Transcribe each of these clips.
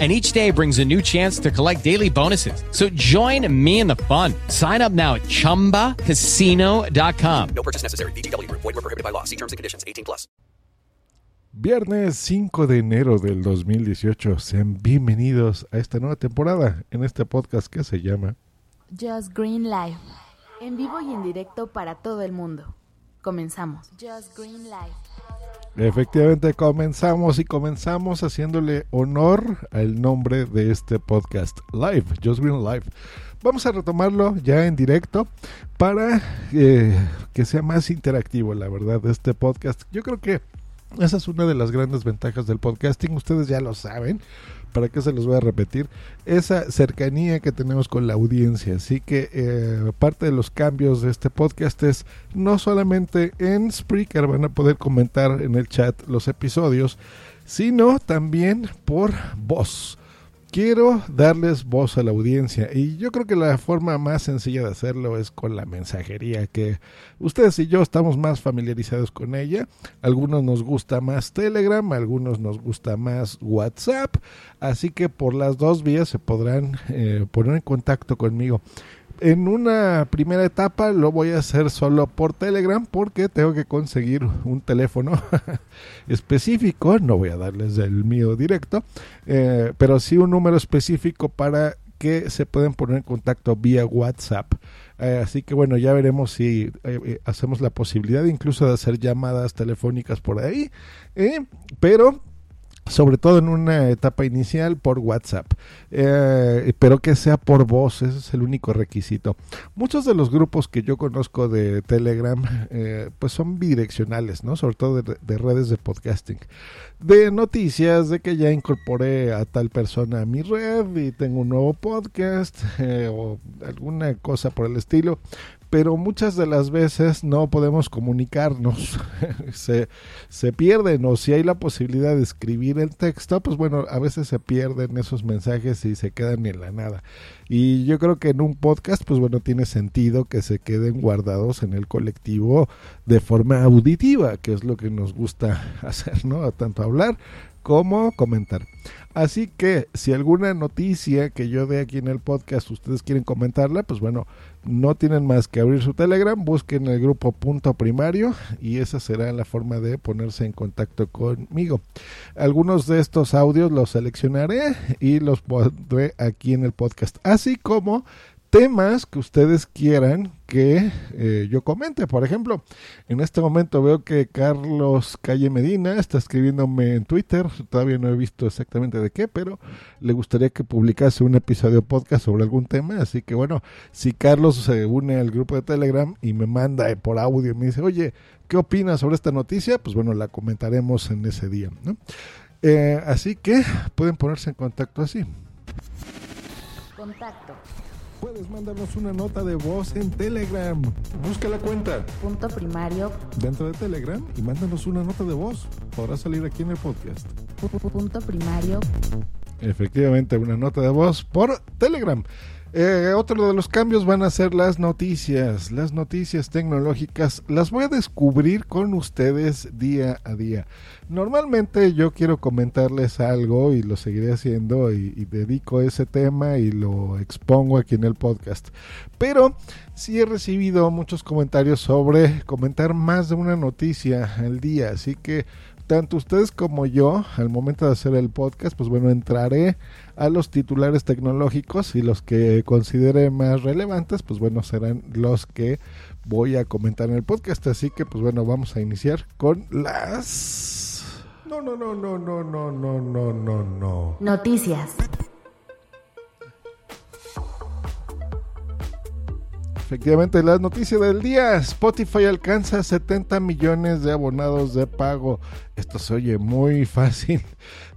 and each day brings a new chance to collect daily bonuses. So join me in the fun. Sign up now at ChumbaCasino.com. No purchase necessary. BGW. Void were prohibited by law. See terms and conditions. 18 plus. Viernes 5 de enero del 2018. Sean bienvenidos a esta nueva temporada en este podcast que se llama Just Green Live. En vivo y en directo para todo el mundo. Comenzamos. Just Green Live. Efectivamente, comenzamos y comenzamos haciéndole honor al nombre de este podcast, Live, Just Green Live. Vamos a retomarlo ya en directo para eh, que sea más interactivo, la verdad, este podcast. Yo creo que esa es una de las grandes ventajas del podcasting, ustedes ya lo saben. ¿Para qué se los voy a repetir? Esa cercanía que tenemos con la audiencia. Así que eh, parte de los cambios de este podcast es no solamente en Spreaker van a poder comentar en el chat los episodios, sino también por voz quiero darles voz a la audiencia y yo creo que la forma más sencilla de hacerlo es con la mensajería que ustedes y yo estamos más familiarizados con ella. Algunos nos gusta más Telegram, algunos nos gusta más WhatsApp, así que por las dos vías se podrán eh, poner en contacto conmigo en una primera etapa lo voy a hacer solo por Telegram porque tengo que conseguir un teléfono específico, no voy a darles el mío directo, eh, pero sí un número específico para que se pueden poner en contacto vía WhatsApp. Eh, así que bueno, ya veremos si eh, hacemos la posibilidad incluso de hacer llamadas telefónicas por ahí. pero sobre todo en una etapa inicial por WhatsApp, eh, pero que sea por voz, ese es el único requisito. Muchos de los grupos que yo conozco de Telegram, eh, pues son bidireccionales, ¿no? Sobre todo de, redes de podcasting, de noticias, de que ya incorporé a tal persona a mi red y tengo un nuevo podcast eh, o alguna cosa por el estilo, pero muchas de las veces no podemos comunicarnos, se, se pierden o si hay la posibilidad de escribir el texto, pues bueno, a veces se pierden esos mensajes y se quedan en la nada. Y yo creo que en un podcast, pues bueno, tiene sentido que se queden guardados en el colectivo de forma auditiva, que es lo que nos gusta hacer, ¿no? Tanto hablar como comentar. Así que si alguna noticia que yo dé aquí en el podcast ustedes quieren comentarla, pues bueno, no tienen más que abrir su Telegram, busquen el grupo punto primario y esa será la forma de ponerse en contacto conmigo. Algunos de estos audios los seleccionaré y los pondré aquí en el podcast, así como temas que ustedes quieran que eh, yo comente. Por ejemplo, en este momento veo que Carlos Calle Medina está escribiéndome en Twitter. Todavía no he visto exactamente de qué, pero le gustaría que publicase un episodio podcast sobre algún tema. Así que bueno, si Carlos se une al grupo de Telegram y me manda por audio y me dice, oye, ¿qué opinas sobre esta noticia? Pues bueno, la comentaremos en ese día. Eh, así que pueden ponerse en contacto así. Contacto puedes mandarnos una nota de voz en Telegram. Busca la cuenta. Punto primario. Dentro de Telegram y mándanos una nota de voz. Podrá salir aquí en el podcast. Punto primario. Efectivamente, una nota de voz por Telegram. Eh, otro de los cambios van a ser las noticias, las noticias tecnológicas. Las voy a descubrir con ustedes día a día. Normalmente yo quiero comentarles algo y lo seguiré haciendo y, dedico ese tema y lo expongo aquí en el podcast. Pero sí he recibido muchos comentarios sobre comentar más de una noticia al día, así que tanto ustedes como yo, al momento de hacer el podcast, pues bueno, entraré a los titulares tecnológicos y los que considere más relevantes, pues bueno, serán los que voy a comentar en el podcast. Así que, pues bueno, vamos a iniciar con las... No, no, no, no, no, no, no, no, no, no. Noticias. Efectivamente, las noticias del día. Spotify alcanza 70 millones de abonados de pago. Esto se oye muy fácil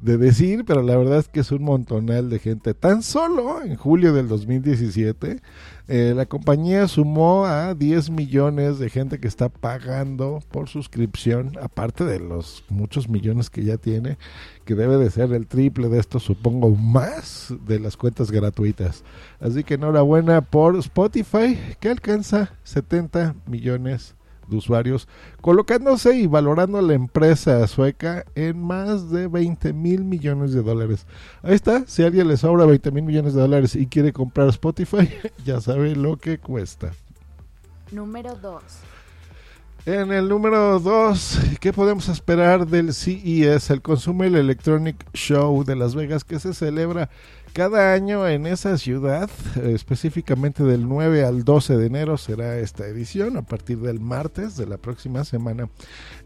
de decir, pero la verdad es que es un montonal de gente. Tan solo en julio del 2017 Eh, la compañía sumó a 10 millones de gente que está pagando por suscripción, aparte de los muchos millones que ya tiene, que debe de ser el triple de esto, supongo, más de las cuentas gratuitas. Así que enhorabuena por Spotify, que alcanza 70 millones de usuarios, colocándose y valorando a la empresa sueca en más de 20 mil millones de dólares. Ahí está, si a alguien le sobra 20 mil millones de dólares y quiere comprar Spotify, ya sabe lo que cuesta. Número 2. En el número 2, ¿qué podemos esperar del CES, el Consumer Electronic Show de Las Vegas, que se celebra cada año en esa ciudad, específicamente del 9 al 12 de enero será esta edición, a partir del martes de la próxima semana.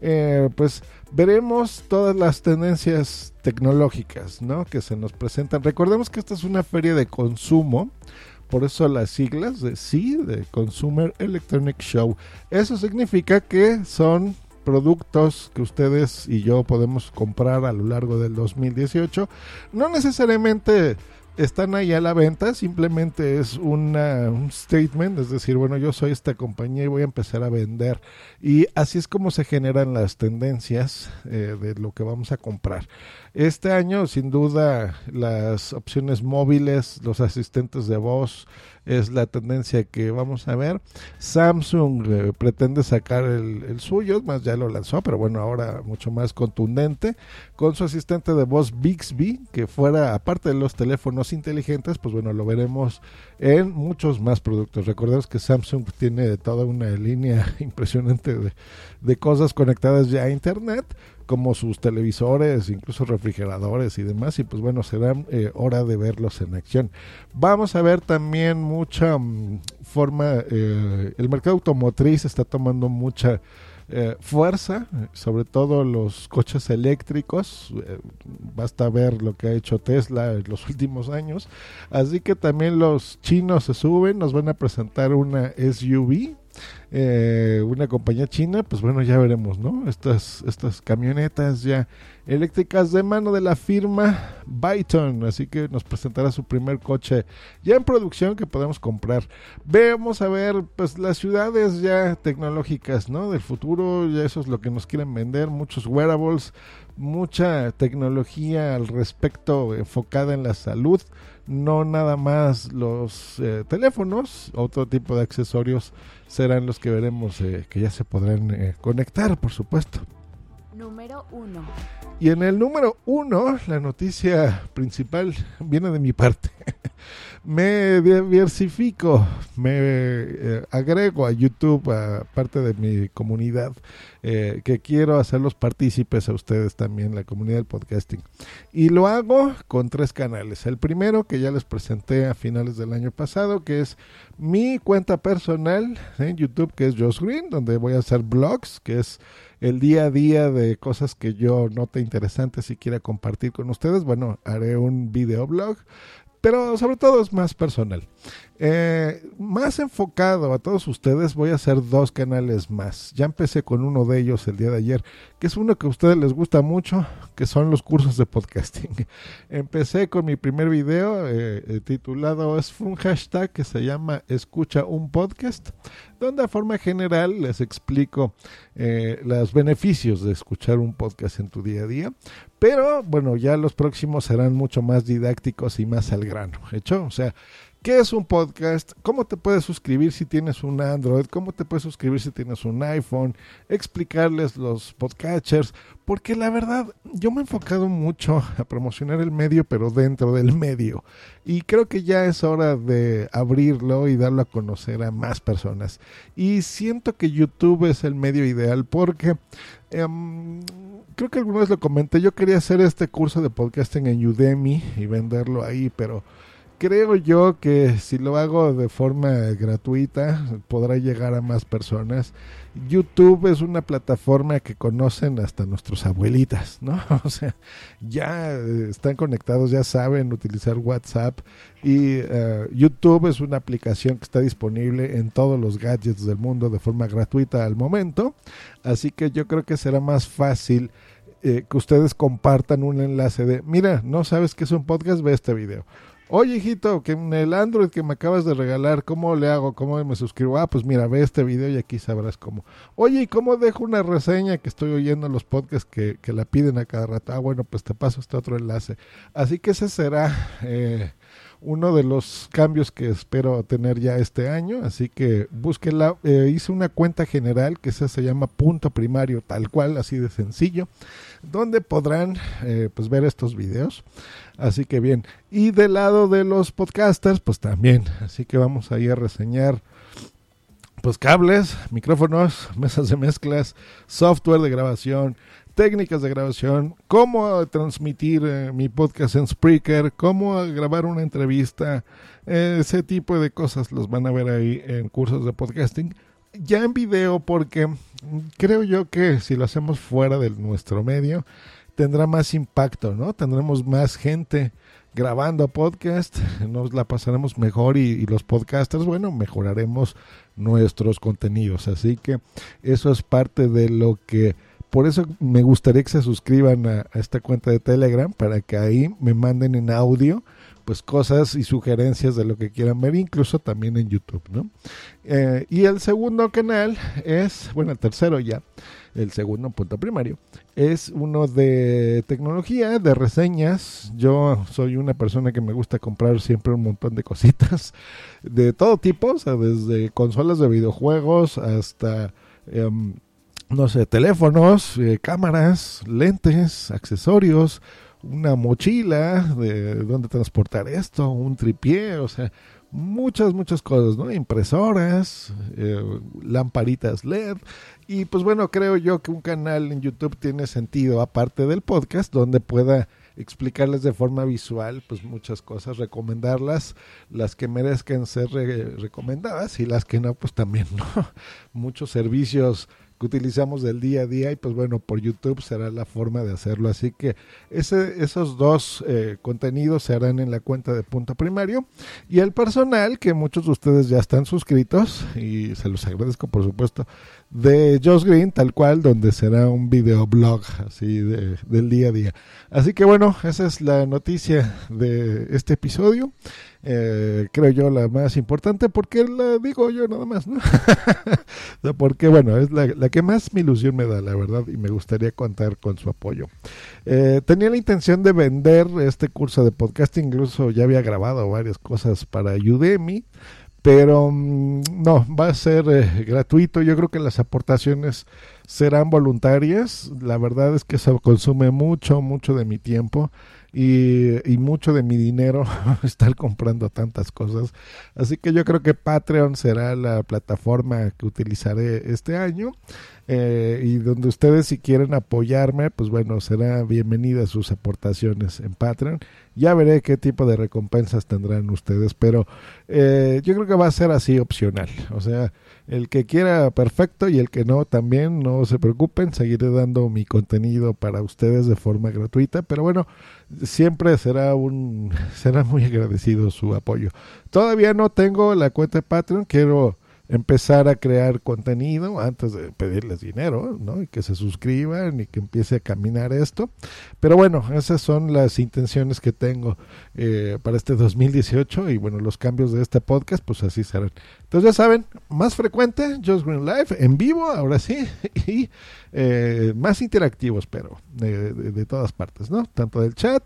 Eh, pues veremos todas las tendencias tecnológicas ¿no? que se nos presentan. Recordemos que esta es una feria de consumo por eso las siglas de sí, de Consumer Electronic Show. Eso significa que son productos que ustedes y yo podemos comprar a lo largo del 2018. No necesariamente están ahí a la venta, simplemente es una, un statement, es decir, bueno, yo soy esta compañía y voy a empezar a vender. Y así es como se generan las tendencias eh, de lo que vamos a comprar. Este año, sin duda, las opciones móviles, los asistentes de voz, es la tendencia que vamos a ver. Samsung eh, pretende sacar el, suyo, más ya lo lanzó, pero bueno, ahora mucho más contundente, con su asistente de voz Bixby, que fuera, aparte de los teléfonos inteligentes, pues bueno, lo veremos en muchos más productos. Recordemos que Samsung tiene toda una línea impresionante de cosas conectadas ya a Internet como sus televisores, incluso refrigeradores y demás, y pues bueno, será eh, hora de verlos en acción. Vamos a ver también mucha um, forma, eh, el mercado automotriz está tomando mucha eh, fuerza, sobre todo los coches eléctricos, eh, basta ver lo que ha hecho Tesla en los últimos años, así que también los chinos se suben, nos van a presentar una SUV, eh, una compañía china, pues bueno, ya veremos, ¿no? Estas, estas camionetas ya eléctricas de mano de la firma Byton, así que nos presentará su primer coche ya en producción que podemos comprar. Vamos a ver, pues las ciudades ya tecnológicas, ¿no? Del futuro, ya eso es lo que nos quieren vender, muchos wearables, mucha tecnología al respecto enfocada en la salud no nada más los eh, teléfonos, otro tipo de accesorios serán los que veremos eh, que ya se podrán eh, conectar, por supuesto. Número 1. Y en el número 1, la noticia principal viene de mi parte. me diversifico, me eh, agrego a YouTube, a parte de mi comunidad, eh, que quiero hacerlos partícipes a ustedes también, la comunidad del podcasting. Y lo hago con tres canales. El primero, que ya les presenté a finales del año pasado, que es mi cuenta personal en YouTube, que es Josh Green, donde voy a hacer blogs, que es el día a día de cosas que yo note interesantes y quiera compartir con ustedes. Bueno, haré un videoblog pero sobre todo es más personal. Eh, más enfocado a todos ustedes, voy a hacer dos canales más. Ya empecé con uno de ellos el día de ayer, que es uno que a ustedes les gusta mucho, que son los cursos de podcasting. Empecé con mi primer video eh, eh, titulado, es un hashtag que se llama Escucha un podcast, donde a forma general les explico los beneficios de escuchar un podcast en tu día a día. Pero bueno, ya los próximos serán mucho más didácticos y más al grano. ¿Hecho? O sea, ¿Qué es un podcast? ¿Cómo te puedes suscribir si tienes un Android? ¿Cómo te puedes suscribir si tienes un iPhone? Explicarles los podcatchers. Porque la verdad, yo me he enfocado mucho a promocionar el medio, pero dentro del medio. Y creo que ya es hora de abrirlo y darlo a conocer a más personas. Y siento que YouTube es el medio ideal porque... Um, creo que alguna vez lo comenté, yo quería hacer este curso de podcasting en Udemy y venderlo ahí, pero creo yo que si lo hago de forma gratuita podrá llegar a más personas. YouTube es una plataforma que conocen hasta nuestros abuelitas, ¿no? O sea, ya están conectados, ya saben utilizar WhatsApp y uh, YouTube es una aplicación que está disponible en todos los gadgets del mundo de forma gratuita al momento. Así que yo creo que será más fácil eh, que ustedes compartan un enlace de, mira, no sabes qué es un podcast, ve este video Oye, hijito, que en el Android que me acabas de regalar, ¿cómo le hago? ¿Cómo me suscribo? Ah, pues mira, ve este video y aquí sabrás cómo. Oye, ¿y cómo dejo una reseña que estoy oyendo en los podcasts que, que la piden a cada rato? Ah, bueno, pues te paso este otro enlace. Así que ese será eh, uno de los cambios que espero tener ya este año. Así que búsquela. Eh, hice una cuenta general que esa se llama punto primario, tal cual, así de sencillo, donde podrán eh, pues ver estos videos. Así que bien. Y del lado de los podcasters, pues también. Así que vamos ahí a reseñar pues cables, micrófonos, mesas de mezclas, software de grabación, técnicas de grabación, cómo transmitir eh, mi podcast en Spreaker, cómo grabar una entrevista, eh, ese tipo de cosas los van a ver ahí en cursos de podcasting. Ya en video porque creo yo que si lo hacemos fuera de nuestro medio tendrá más impacto, ¿no? Tendremos más gente grabando podcast, nos la pasaremos mejor y, los podcasters, bueno, mejoraremos nuestros contenidos. Así que eso es parte de lo que, por eso me gustaría que se suscriban a, esta cuenta de Telegram para que ahí me manden en audio pues cosas y sugerencias de lo que quieran ver, incluso también en YouTube, ¿no? Eh, y el segundo canal es, bueno, el tercero ya, el segundo punto primario, es uno de tecnología, de reseñas. Yo soy una persona que me gusta comprar siempre un montón de cositas de todo tipo, o sea, desde consolas de videojuegos hasta... Um, no sé, teléfonos, eh, cámaras, lentes, accesorios, una mochila de dónde transportar esto, un tripié, o sea, muchas, muchas cosas, ¿no? Impresoras, eh, lamparitas LED. Y pues bueno, creo yo que un canal en YouTube tiene sentido, aparte del podcast, donde pueda explicarles de forma visual pues muchas cosas, recomendarlas, las que merezcan ser re recomendadas y las que no, pues también, ¿no? Muchos servicios utilizamos del día a día y pues bueno, por YouTube será la forma de hacerlo. Así que ese, esos dos eh, contenidos se harán en la cuenta de punto primario y el personal, que muchos de ustedes ya están suscritos y se los agradezco por supuesto, de Josh Green, tal cual, donde será un videoblog así de, del día a día. Así que bueno, esa es la noticia de este episodio. Eh, creo yo la más importante porque la digo yo nada más, ¿no? porque bueno, es la, la, que más mi ilusión me da, la verdad, y me gustaría contar con su apoyo. Eh, tenía la intención de vender este curso de podcasting, incluso ya había grabado varias cosas para Udemy pero mm, no, va a ser eh, gratuito. Yo creo que las aportaciones serán voluntarias. La verdad es que eso consume mucho, mucho de mi tiempo y, y mucho de mi dinero estar comprando tantas cosas. Así que yo creo que Patreon será la plataforma que utilizaré este año. Eh, y donde ustedes si quieren apoyarme, pues bueno, será bienvenida sus aportaciones en Patreon. Ya veré qué tipo de recompensas tendrán ustedes, pero eh, yo creo que va a ser así opcional. O sea, el que quiera perfecto y el que no también, no se preocupen, seguiré dando mi contenido para ustedes de forma gratuita, pero bueno, siempre será un será muy agradecido su apoyo. Todavía no tengo la cuenta de Patreon, quiero empezar a crear contenido antes de pedirles dinero, ¿no? Y que se suscriban y que empiece a caminar esto. Pero bueno, esas son las intenciones que tengo eh, para este 2018 y bueno, los cambios de este podcast, pues así serán. Entonces ya saben, más frecuente, Just Green Live, en vivo, ahora sí, y eh, más interactivos, pero de, todas partes, ¿no? Tanto del chat,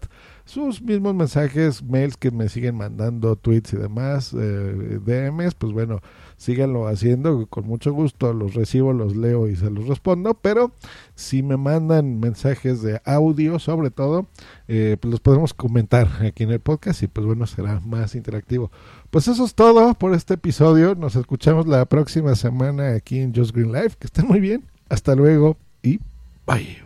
sus mismos mensajes, mails que me siguen mandando, tweets y demás, eh, DMs, pues bueno, síganlo haciendo, con mucho gusto los recibo, los leo y se los respondo, pero si me mandan mensajes de audio sobre todo, eh, pues los podemos comentar aquí en el podcast y pues bueno, será más interactivo. Pues eso es todo por este episodio, nos escuchamos la próxima semana aquí en Just Green Life, que estén muy bien, hasta luego y bye.